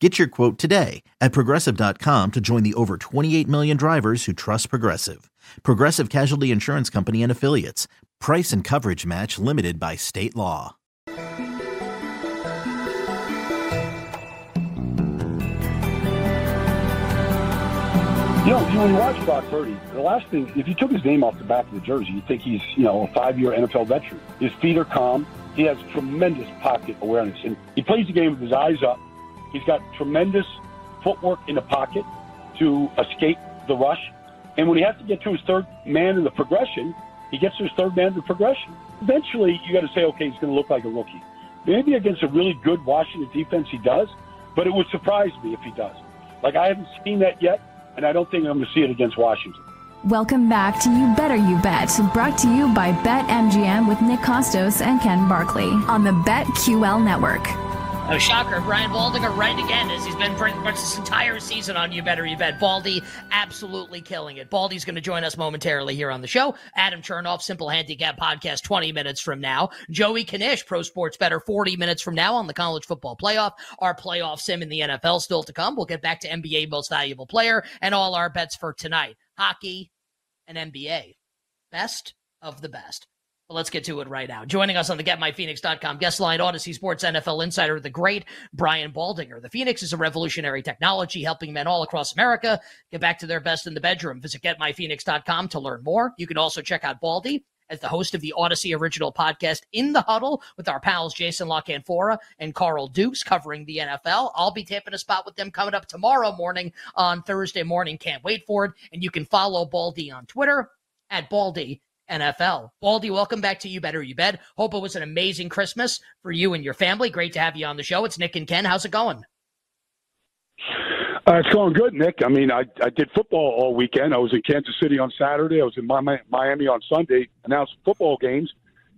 Get your quote today at progressive.com to join the over 28 million drivers who trust Progressive. Progressive Casualty Insurance Company and Affiliates. Price and coverage match limited by state law. You know, when you watch Brock Purdy, the last thing, if you took his name off the back of the jersey, you'd think he's, you know, a five-year NFL veteran. His feet are calm. He has tremendous pocket awareness. And he plays the game with his eyes up. He's got tremendous footwork in the pocket to escape the rush. And when he has to get to his third man in the progression, he gets to his third man in the progression. Eventually, you got to say, okay, he's going to look like a rookie. Maybe against a really good Washington defense, he does, but it would surprise me if he does. Like, I haven't seen that yet and I don't think I'm going to see it against Washington. Welcome back to You Better You Bet, brought to you by BetMGM with Nick Kostos and Ken Barkley on the BetQL network. Oh, shocker. Brian Baldinger right again, as he's been pretty much this entire season on You Better You Bet. Baldy absolutely killing it. Baldy's going to join us momentarily here on the show. Adam Chernoff, Simple Handicap Podcast, 20 minutes from now. Joey Knish, Pro Sports Better, 40 minutes from now on the College Football Playoff. Our playoff sim in the NFL still to come. We'll get back to NBA Most Valuable Player and all our bets for tonight. Hockey and NBA. Best of the best. Let's get to it right now. Joining us on the GetMyPhoenix.com guest line, Audacy Sports NFL insider, the great Brian Baldinger. The Phoenix is a revolutionary technology helping men all across America get back to their best in the bedroom. Visit GetMyPhoenix.com to learn more. You can also check out Baldy as the host of the Audacy original podcast In the Huddle with our pals Jason La Canfora and Carl Dukes covering the NFL. I'll be tapping a spot with them coming up tomorrow morning on Thursday morning. Can't wait for it. And you can follow Baldy on Twitter at Baldy NFL. Baldy, welcome back to You Better You Bet. Hope it was an amazing Christmas for you and your family. Great to have you on the show. It's Nick and Ken. How's it going? Uh, it's going good, Nick. I mean, I, I did football all weekend. I was in Kansas City on Saturday. I was in Miami on Sunday, announced football games.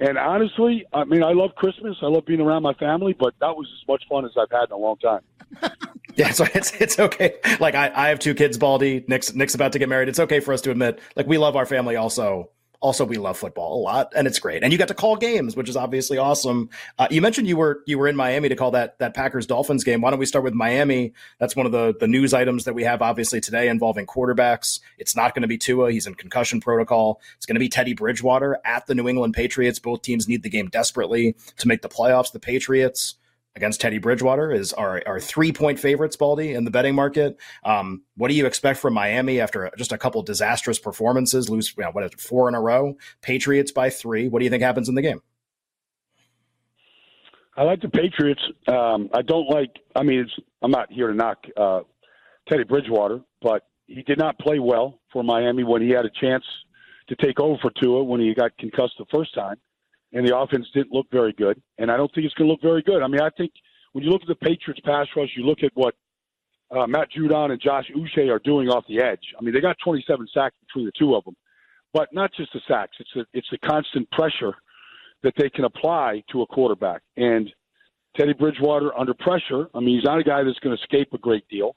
And honestly, I mean, I love Christmas. I love being around my family, but that was as much fun as I've had in a long time. yeah, so it's it's okay. Like I, I have two kids, Baldy. Nick's Nick's about to get married. It's okay for us to admit, like we love our family also also we love football a lot and it's great. And you got to call games which is obviously awesome. Uh, you mentioned you were you were in miami to call that that packers dolphins game. Why don't we start with miami? That's one of the the news items that we have obviously today involving quarterbacks. It's not going to be tua. He's in concussion protocol. It's going to be teddy bridgewater at the new england patriots. Both teams need the game desperately to make the playoffs. The patriots against Teddy Bridgewater is our, our three point favorites, Baldy, in the betting market. Um, what do you expect from Miami after just a couple disastrous performances? Lose you know, what is it, four in a row? Patriots by three. What do you think happens in the game? I like the Patriots. Um, I don't like. I mean, I'm not here to knock uh, Teddy Bridgewater, but he did not play well for Miami when he had a chance to take over for Tua when he got concussed the first time and the offense didn't look very good. And I don't think it's going to look very good. I mean, I think when you look at the Patriots pass rush, you look at what uh, Matt Judon and Josh Uche are doing off the edge. I mean, they got 27 sacks between the two of them, but not just the sacks. It's the, it's the constant pressure that they can apply to a quarterback. And Teddy Bridgewater under pressure, I mean, he's not a guy that's going to escape a great deal.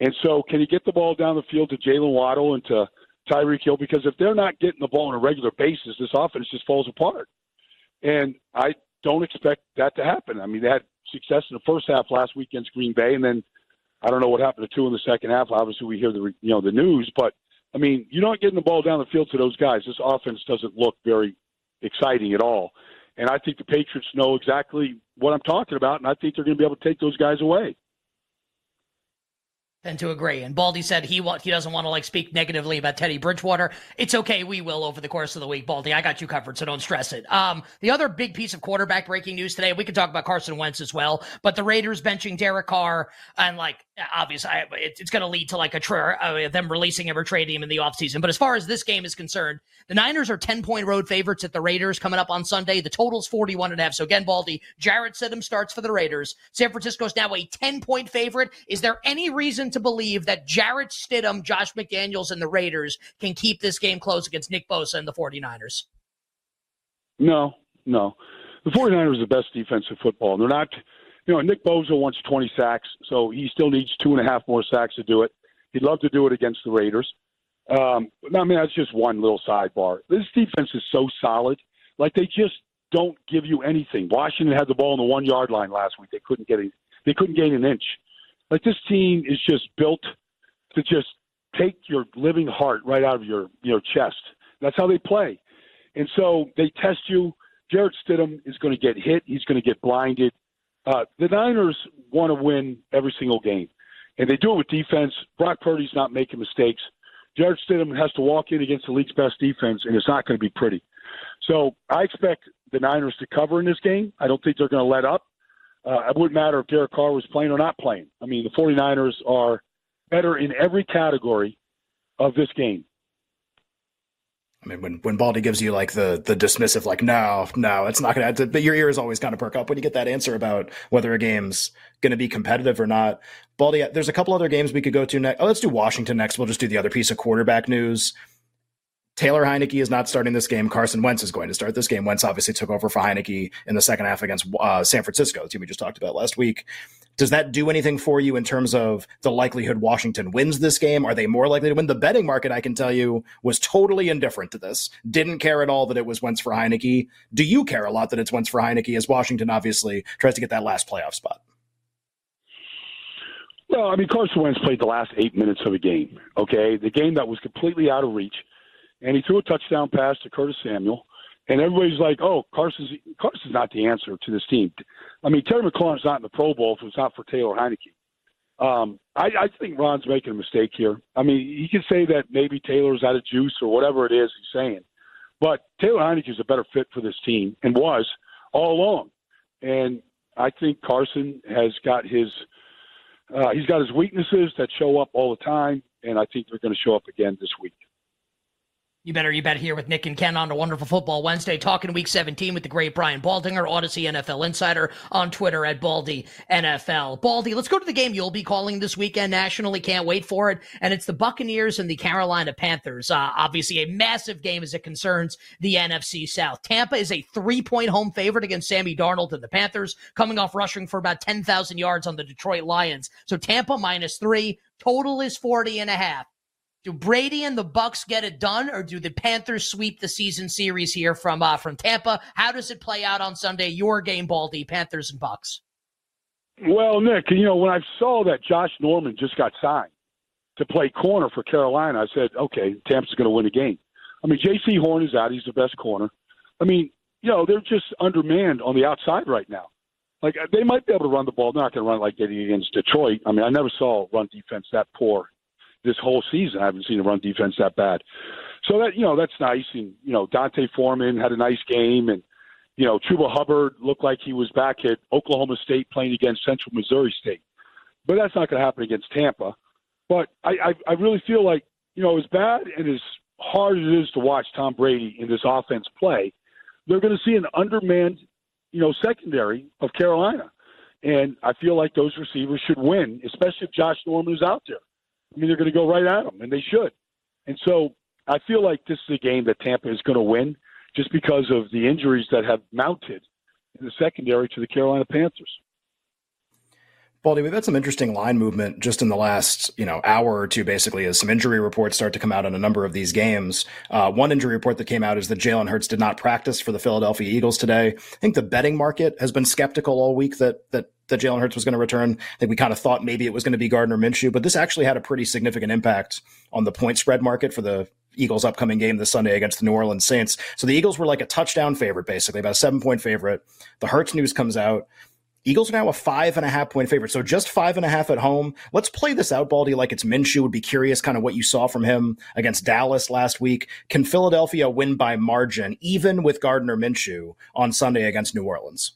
And so, can he get the ball down the field to Jaylen Waddle and to Tyreek Hill? Because if they're not getting the ball on a regular basis, this offense just falls apart. And I don't expect that to happen. I mean, they had success in the first half last week against Green Bay, and then I don't know what happened to Tua in the second half. Obviously, we hear the you know the news, but I mean, you're not getting the ball down the field to those guys. This offense doesn't look very exciting at all. And I think the Patriots know exactly what I'm talking about, and I think they're going to be able to take those guys away tend to agree. And Baldy said he want, he doesn't want to like speak negatively about Teddy Bridgewater. It's okay, we will over the course of the week, Baldy. I got you covered, so don't stress it. Um, the other big piece of quarterback breaking news today, we could talk about Carson Wentz as well, but the Raiders benching Derek Carr and like obviously it's going to lead to like a tra- uh, them releasing him or trading him in the offseason. But as far as this game is concerned, the Niners are 10 point road favorites at the Raiders coming up on Sunday. The total's 41 and a half. So again, Baldy, Jarrett Stidham starts for the Raiders. San Francisco's now a 10 point favorite. Is there any reason to believe that Jarrett Stidham, Josh McDaniels, and the Raiders can keep this game close against Nick Bosa and the 49ers? No, no. The 49ers are the best defensive football. They're not, you know, Nick Bosa wants 20 sacks, so he still needs two and a half more sacks to do it. He'd love to do it against the Raiders. Um, I mean, that's just one little sidebar. This defense is so solid. Like, they just don't give you anything. Washington had the ball on the one yard line last week. They couldn't get a, they couldn't gain an inch. Like this team is just built to just take your living heart right out of your your chest. That's how they play, and so they test you. Jarrett Stidham is going to get hit. He's going to get blinded. Uh, the Niners want to win every single game, and they do it with defense. Brock Purdy's not making mistakes. Jarrett Stidham has to walk in against the league's best defense, and it's not going to be pretty. So I expect the Niners to cover in this game. I don't think they're going to let up. Uh, it wouldn't matter if Derek Carr was playing or not playing. I mean, the 49ers are better in every category of this game. I mean, when, when Baldy gives you like the the dismissive, like no, no, it's not going to. But your ears always kind of perk up when you get that answer about whether a game's going to be competitive or not. Baldy, there's a couple other games we could go to next. Oh, let's do Washington next. We'll just do the other piece of quarterback news. Taylor Heinicke is not starting this game. Carson Wentz is going to start this game. Wentz obviously took over for Heinicke in the second half against uh, San Francisco, the team we just talked about last week. Does that do anything for you in terms of the likelihood Washington wins this game? Are they more likely to win? The betting market, I can tell you, was totally indifferent to this. Didn't care at all that it was Wentz for Heinicke. Do you care a lot that it's Wentz for Heinicke as Washington obviously tries to get that last playoff spot? Well, I mean, Carson Wentz played the last eight minutes of a game, okay? The game that was completely out of reach – and he threw a touchdown pass to Curtis Samuel. And everybody's like, "Oh, Carson's Carson's not the answer to this team." I mean, Terry McLaurin's not in the Pro Bowl if it's not for Taylor Heinicke. Um, I, I think Ron's making a mistake here. I mean, he can say that maybe Taylor's out of juice or whatever it is he's saying, but Taylor Heinicke is a better fit for this team and was all along. And I think Carson has got his uh, he's got his weaknesses that show up all the time, and I think they're going to show up again this week. You better, you bet here with Nick and Ken on a wonderful football Wednesday, talking week 17 with the great Brian Baldinger, Audacy NFL Insider on Twitter at Baldy NFL. Baldy, let's go to the game you'll be calling this weekend nationally. Can't wait for it. And it's the Buccaneers and the Carolina Panthers. Uh, obviously, a massive game as it concerns the NFC South. Tampa is a three point home favorite against Sammy Darnold and the Panthers, coming off rushing for about 10,000 yards on the Detroit Lions. So Tampa minus three, total is 40 and a half. Do Brady and the Bucks get it done, or do the Panthers sweep the season series here from uh, from Tampa? How does it play out on Sunday? Your game, Baldy, Panthers and Bucks. Well, Nick, you know when I saw that Josh Norman just got signed to play corner for Carolina, I said, okay, Tampa's going to win the game. I mean, Jaycee Horn is out; he's the best corner. I mean, you know, they're just undermanned on the outside right now. Like they might be able to run the ball. They're not going to run like they did against Detroit. I mean, I never saw run defense that poor this whole season. I haven't seen a run defense that bad. So that you know that's nice. And you know D'Onta Foreman had a nice game, and you know Chuba Hubbard looked like he was back at Oklahoma State playing against Central Missouri State. But that's not going to happen against Tampa. But I, I I really feel like you know as bad and as hard as it is to watch Tom Brady in this offense play, they're going to see an undermanned you know secondary of Carolina. And I feel like those receivers should win, especially if Josh Norman is out there. I mean, they're going to go right at them, and they should. And so I feel like this is a game that Tampa is going to win just because of the injuries that have mounted in the secondary to the Carolina Panthers. Baldy, we've had some interesting line movement just in the last, you know, hour or two, basically, as some injury reports start to come out on a number of these games. Uh, one injury report that came out is that Jalen Hurts did not practice for the Philadelphia Eagles today. I think the betting market has been skeptical all week that that that Jalen Hurts was going to return. I think we kind of thought maybe it was going to be Gardner Minshew, but this actually had a pretty significant impact on the point spread market for the Eagles' upcoming game this Sunday against the New Orleans Saints. So the Eagles were like a touchdown favorite, basically, about a seven point favorite. The Hurts news comes out. Eagles are now a five and a half point favorite. So just five and a half at home. Let's play this out, Baldy, like it's Minshew. Would be curious kind of what you saw from him against Dallas last week. Can Philadelphia win by margin, even with Gardner Minshew on Sunday against New Orleans?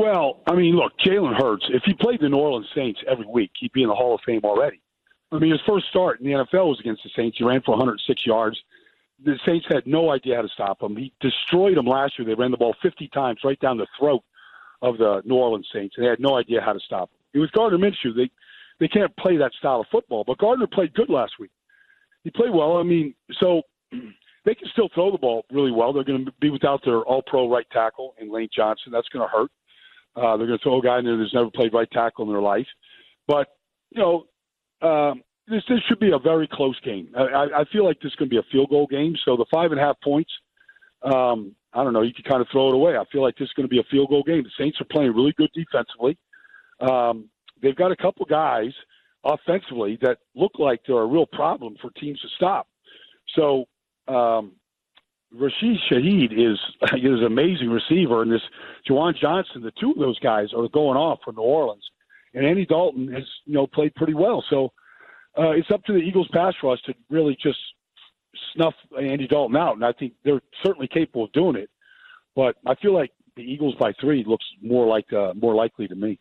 Well, I mean, look, Jalen Hurts, if he played the New Orleans Saints every week, he'd be in the Hall of Fame already. I mean, his first start in the NFL was against the Saints. He ran for 106 yards the Saints had no idea how to stop him. He destroyed them last year. They ran the ball 50 times right down the throat of the New Orleans Saints, and they had no idea how to stop him. It was Gardner Minshew. They they can't play that style of football, but Gardner played good last week. He played well. I mean, so they can still throw the ball really well. They're going to be without their All-Pro right tackle in Lane Johnson. That's going to hurt. Uh, they're going to throw a guy in there that's never played right tackle in their life. But you know, um, this this should be a very close game. I, I feel like this is going to be a field goal game. So the five and a half points, um, I don't know. You can kind of throw it away. I feel like this is going to be a field goal game. The Saints are playing really good defensively. Um, they've got a couple guys offensively that look like they're a real problem for teams to stop. So um, Rashid Shaheed is is an amazing receiver, and this Juwan Johnson, the two of those guys are going off for New Orleans. And Andy Dalton has you know played pretty well. So uh, it's up to the Eagles pass rush to really just snuff Andy Dalton out, and I think they're certainly capable of doing it. But I feel like the Eagles by three looks more like uh, more likely to me.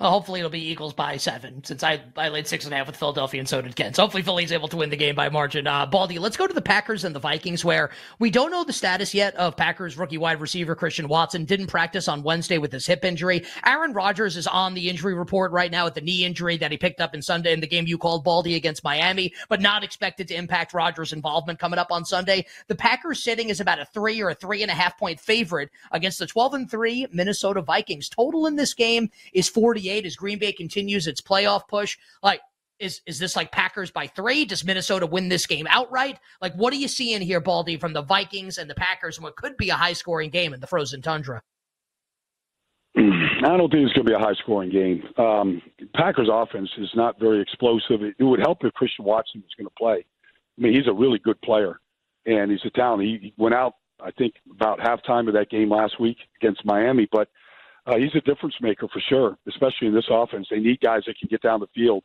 Well, hopefully it'll be Eagles by seven, since I, I laid six and a half with Philadelphia and so did Ken. So hopefully Philly's able to win the game by margin. Uh, Baldy, let's go to the Packers and the Vikings, where we don't know the status yet of Packers rookie wide receiver Christian Watson. Didn't practice on Wednesday with his hip injury. Aaron Rodgers is on the injury report right now with the knee injury that he picked up in Sunday in the game you called Baldy against Miami, but not expected to impact Rodgers' involvement coming up on Sunday. The Packers sitting is about a three or a three and a half point favorite against the 12 and three Minnesota Vikings. Total in this game is 48 as Green Bay continues its playoff push. Like, is is this like Packers by three? Does Minnesota win this game outright? Like, what are you seeing here, Baldy, from the Vikings and the Packers in what could be a high scoring game in the frozen tundra? I don't think it's going to be a high scoring game. Um, Packers offense is not very explosive. It, it would help if Christian Watson was going to play. I mean, he's a really good player, and he's a talent. He went out, I think, about halftime of that game last week against Miami, but uh, he's a difference maker for sure, especially in this offense. They need guys that can get down the field.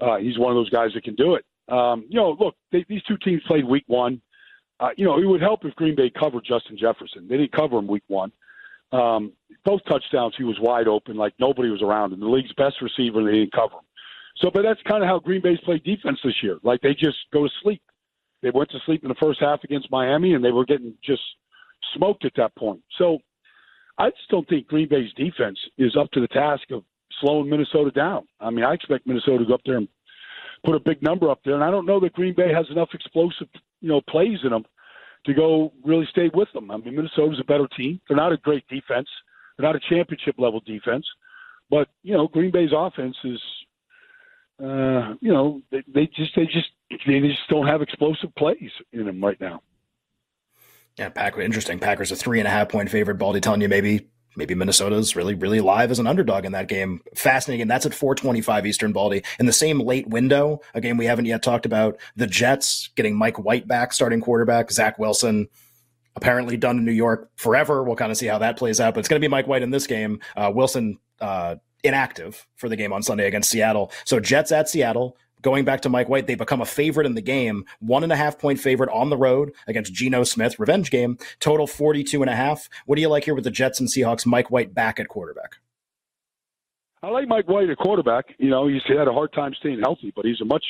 Uh, he's one of those guys that can do it. Um, you know, look, they, these two teams played week one. Uh, you know, it would help if Green Bay covered Justin Jefferson. They didn't cover him week one. Um, both touchdowns, he was wide open, like nobody was around him. The league's best receiver, they didn't cover him. So, but that's kind of how Green Bay's played defense this year. Like they just go to sleep. They went to sleep in the first half against Miami, and they were getting just smoked at that point. So I just don't think Green Bay's defense is up to the task of slowing Minnesota down. I mean, I expect Minnesota to go up there and put a big number up there, and I don't know that Green Bay has enough explosive, you know, plays in them to go really stay with them. I mean, Minnesota's a better team. They're not a great defense. They're not a championship level defense, but you know, Green Bay's offense is, uh, you know, they, they just they just they just don't have explosive plays in them right now. Yeah, Packers. Interesting. Packers a three and a half point favorite. Baldy telling you maybe maybe Minnesota's really really live as an underdog in that game. Fascinating. And that's at 425 Eastern. Baldy in the same late window. A game we haven't yet talked about. The Jets getting Mike White back, starting quarterback. Zach Wilson. Apparently done in New York forever. We'll kind of see how that plays out. But it's going to be Mike White in this game. Uh, Wilson uh, inactive for the game on Sunday against Seattle. So Jets at Seattle going back to Mike White, they become a favorite in the game, one and a half point favorite on the road against Geno Smith, revenge game, total 42 and a half. What do you like here with the Jets and Seahawks? Mike White back at quarterback. I like Mike White, at quarterback. You know, he's had a hard time staying healthy, but he's a much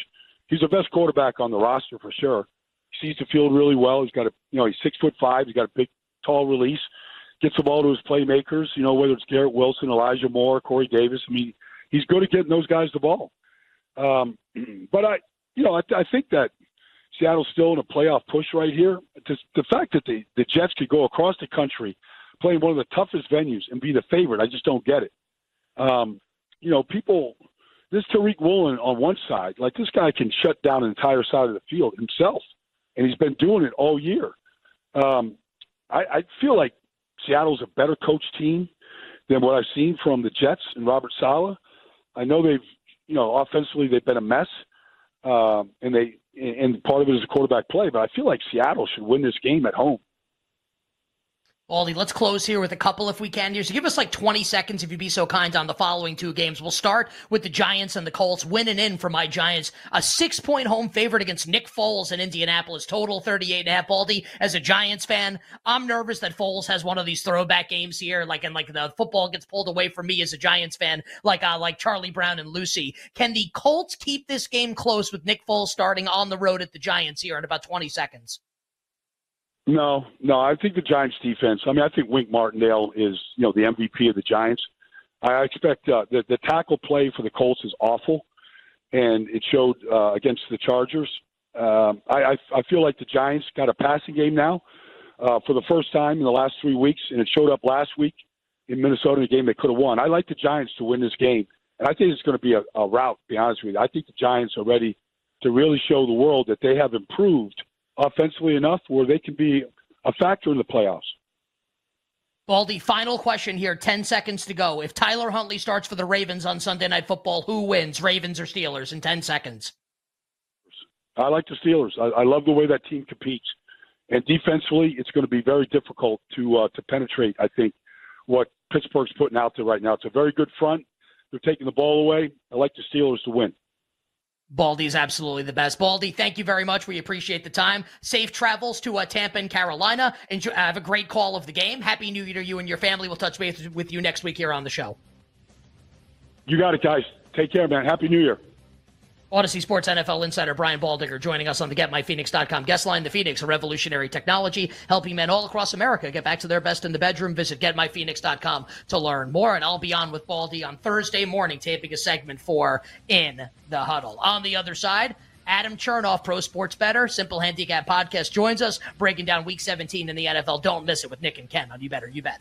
he's the best quarterback on the roster for sure. He sees the field really well. He's got a you know he's six foot five. He's got a big, tall release. Gets the ball to his playmakers. You know whether it's Garrett Wilson, Elijah Moore, Corey Davis. I mean, he's good at getting those guys the ball. Um, but I, you know, I, I think that Seattle's still in a playoff push right here. Just the fact that the the Jets could go across the country, playing one of the toughest venues, and be the favorite, I just don't get it. Um, you know, people, this Tariq Woolen on one side, like this guy can shut down an entire side of the field himself, and he's been doing it all year. Um, I, I feel like Seattle's a better coach team than what I've seen from the Jets and Robert Saleh. I know they've, you know, offensively they've been a mess, um, and they and part of it is a quarterback play. But I feel like Seattle should win this game at home. Baldy, let's close here with a couple if we can here. So give us like 20 seconds if you'd be so kind on the following two games. We'll start with the Giants and the Colts winning in for my Giants. A six point home favorite against Nick Foles in Indianapolis. Total 38 and a half. Baldy, as a Giants fan, I'm nervous that Foles has one of these throwback games here. Like, and like the football gets pulled away from me as a Giants fan, like, uh, like Charlie Brown and Lucy. Can the Colts keep this game close with Nick Foles starting on the road at the Giants here in about 20 seconds? No, no. I think the Giants' defense. I mean, I think Wink Martindale is you know the MVP of the Giants. I expect uh, the the tackle play for the Colts is awful, and it showed uh, against the Chargers. Um, I, I I feel like the Giants got a passing game now uh, for the first time in the last three weeks, and it showed up last week in Minnesota in a game they could have won. I like the Giants to win this game, and I think it's going to be a, a rout. To be honest with you, I think the Giants are ready to really show the world that they have improved offensively enough where they can be a factor in the playoffs. Baldy, final question here. 10 seconds to go. If Tyler Huntley starts for the Ravens on Sunday Night Football, who wins, Ravens or Steelers, in 10 seconds? I like the Steelers. I, I love the way that team competes. And defensively, it's going to be very difficult to uh, to penetrate, I think, what Pittsburgh's putting out there right now. It's a very good front. They're taking the ball away. I like the Steelers to win. Baldy is absolutely the best. Baldy, thank you very much. We appreciate the time. Safe travels to uh, Tampa and Carolina. Enjoy, have a great call of the game. Happy New Year to you and your family. We'll touch base with you next week here on the show. You got it, guys. Take care, man. Happy New Year. Audacy Sports NFL insider Brian Baldinger joining us on the GetMyPhoenix.com guest line. The Phoenix, a revolutionary technology helping men all across America get back to their best in the bedroom. Visit GetMyPhoenix.com to learn more. And I'll be on with Baldy on Thursday morning, taping a segment for In the Huddle. On the other side, Adam Chernoff, Pro Sports Better, Simple Handicap Podcast, joins us, breaking down Week 17 in the NFL. Don't miss it with Nick and Ken on You Better You Bet.